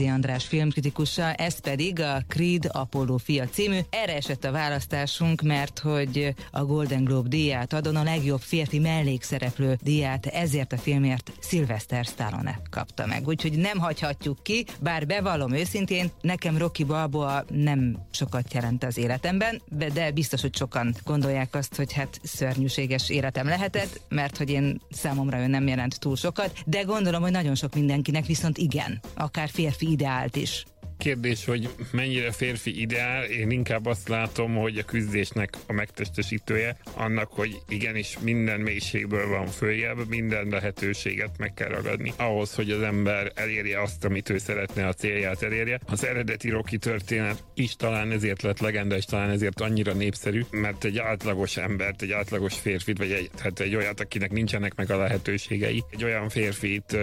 Sergőzi András filmkritikussal, ez pedig a Creed Apollo fia című. Erre esett a választásunk, mert hogy a Golden Globe díját adon a legjobb férfi mellékszereplő díját ezért a filmért Sylvester Stallone kapta meg. Úgyhogy nem hagyhatjuk ki, bár bevallom őszintén, nekem Rocky Balboa nem sokat jelent az életemben, de biztos, hogy sokan gondolják azt, hogy hát szörnyűséges életem lehetett, mert hogy én számomra ő nem jelent túl sokat, de gondolom, hogy nagyon sok mindenkinek viszont igen, akár férfi ideált is kérdés, hogy mennyire férfi ideál, én inkább azt látom, hogy a küzdésnek a megtestesítője annak, hogy igenis minden mélységből van följebb, minden lehetőséget meg kell ragadni ahhoz, hogy az ember elérje azt, amit ő szeretne a célját elérje. Az eredeti Rocky történet is talán ezért lett legenda, és talán ezért annyira népszerű, mert egy átlagos embert, egy átlagos férfit, vagy egy, hát egy olyat, akinek nincsenek meg a lehetőségei, egy olyan férfit uh,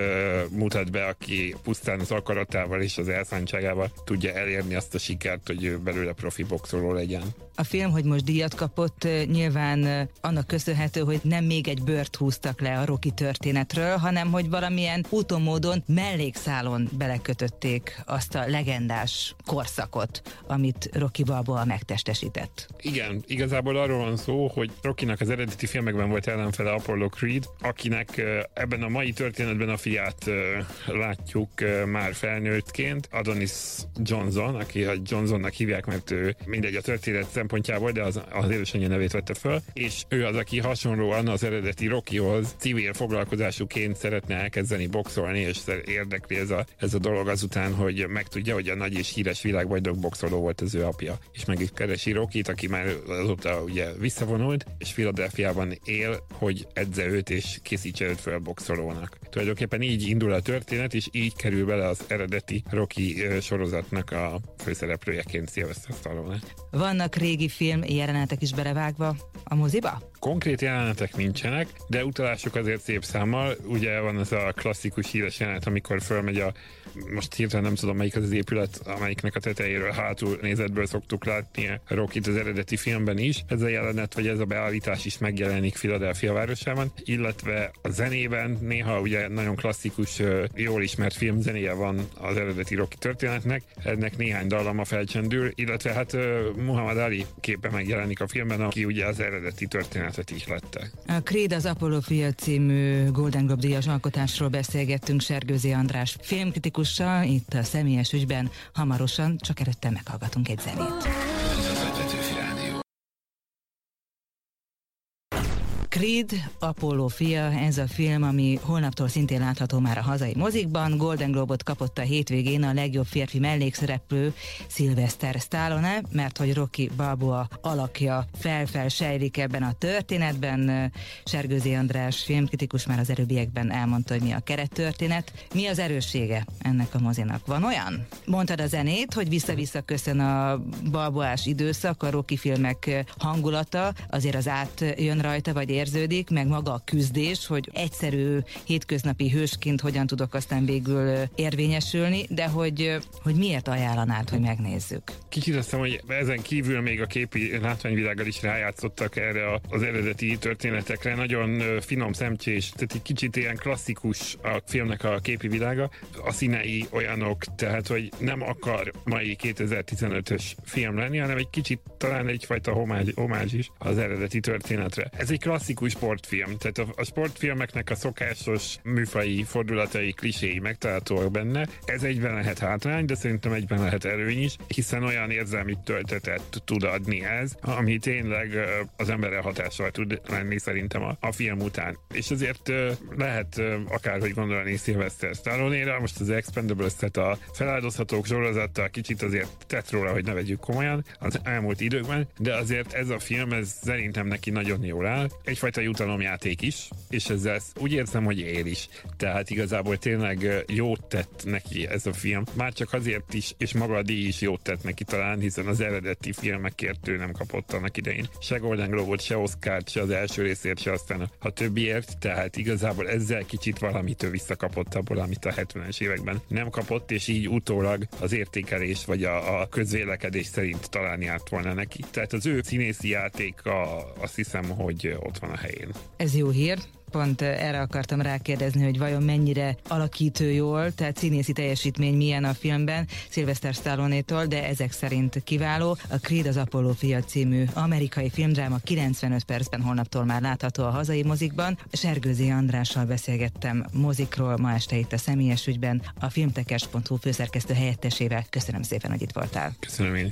mutat be, aki pusztán az akaratával és az elszántságával tudja elérni azt a sikert, hogy ő belőle profi boxoló legyen. A film, hogy most díjat kapott, nyilván annak köszönhető, hogy nem még egy bört húztak le a Rocky történetről, hanem hogy valamilyen úton módon mellékszálon belekötötték azt a legendás korszakot, amit Rocky Balboa megtestesített. Igen, igazából arról van szó, hogy Rockynak az eredeti filmekben volt ellenfele Apollo Creed, akinek ebben a mai történetben a fiát látjuk már felnőttként, Adonis Johnson, aki a Johnsonnak hívják, mert ő mindegy a történet szempontjából, de az, az édesanyja nevét vette föl, és ő az, aki hasonlóan az eredeti Rockyhoz civil foglalkozásuként szeretne elkezdeni boxolni, és érdekli ez a, ez a dolog azután, hogy megtudja, hogy a nagy és híres világbajnok boxoló volt az ő apja. És meg is keresi Rockit, aki már azóta ugye visszavonult, és Philadelphiában él, hogy edze őt és készítse őt fel boxolónak. Tulajdonképpen így indul a történet, és így kerül bele az eredeti Rocky sorozatnak a főszereplőjeként Sylvester Stallone. Vannak régi film jelenetek is belevágva a moziba? Konkrét jelenetek nincsenek, de utalások azért szép számmal. Ugye van az a klasszikus híres jelenet, amikor fölmegy a, most hirtelen nem tudom melyik az az épület, amelyiknek a tetejéről hátul nézetből szoktuk látni a Rockit az eredeti filmben is. Ez a jelenet, vagy ez a beállítás is megjelenik Philadelphia városában, illetve a zenében néha ugye nagyon klasszikus, jól ismert filmzenéje van az eredeti Rocky történetnek, ennek néhány dallama felcsendül, illetve hát Muhammad Ali képe megjelenik a filmben, aki ugye az eredeti történetet is lette. A Creed az Apollo Fia című Golden Globe díjas alkotásról beszélgettünk Sergőzi András filmkritikussal, itt a személyes ügyben hamarosan, csak előtte meghallgatunk egy zenét. Creed, Apollo fia, ez a film, ami holnaptól szintén látható már a hazai mozikban. Golden Globot kapott a hétvégén a legjobb férfi mellékszereplő Sylvester Stallone, mert hogy Rocky Balboa alakja felfel sejlik ebben a történetben. Sergőzi András filmkritikus már az előbbiekben elmondta, hogy mi a kerettörténet. Mi az erőssége ennek a mozinak? Van olyan? Mondtad a zenét, hogy vissza-vissza köszön a balboás időszak, a Rocky filmek hangulata, azért az átjön rajta, vagy ér érződik, meg maga a küzdés, hogy egyszerű hétköznapi hősként hogyan tudok aztán végül érvényesülni, de hogy, hogy miért ajánlanád, hogy megnézzük? Kicsit azt hiszem, hogy ezen kívül még a képi látványvilággal is rájátszottak erre az eredeti történetekre. Nagyon finom szemcsés, tehát egy kicsit ilyen klasszikus a filmnek a képi világa. A színei olyanok, tehát hogy nem akar mai 2015-ös film lenni, hanem egy kicsit talán egyfajta homázs, homázs is az eredeti történetre. Ez egy klasszikus klasszikus sportfilm. Tehát a, a sportfilmeknek a szokásos műfai fordulatai, kliséi megtalálhatóak benne. Ez egyben lehet hátrány, de szerintem egyben lehet előny is, hiszen olyan érzelmi töltetet tud adni ez, ami tényleg az emberre hatással tud lenni szerintem a, a film után. És azért lehet akárhogy gondolni Sylvester stallone most az Expendables, tehát a feláldozhatók sorozattal kicsit azért tett róla, hogy ne vegyük komolyan az elmúlt időkben, de azért ez a film, ez szerintem neki nagyon jól áll. Egy egyfajta jutalomjáték is, és ezzel úgy érzem, hogy él is. Tehát igazából tényleg jót tett neki ez a film. Már csak azért is, és maga a díj is jót tett neki talán, hiszen az eredeti filmekért ő nem kapott annak idején. Se Golden Globe-ot, se oscar se az első részért, se aztán a többiért, tehát igazából ezzel kicsit valamit ő visszakapott abból, amit a 70-es években nem kapott, és így utólag az értékelés vagy a, a közvélekedés szerint talán járt volna neki. Tehát az ő színészi játéka azt hiszem, hogy ott van a helyén. Ez jó hír, Pont erre akartam rákérdezni, hogy vajon mennyire alakítő jól, tehát színészi teljesítmény milyen a filmben, Sylvester Stallone-tól, de ezek szerint kiváló. A Creed az Apollo fia című amerikai filmdráma 95 percben holnaptól már látható a hazai mozikban. Sergőzi Andrással beszélgettem mozikról ma este itt a személyes ügyben a filmtekes.hu főszerkesztő helyettesével. Köszönöm szépen, hogy itt voltál. Köszönöm én.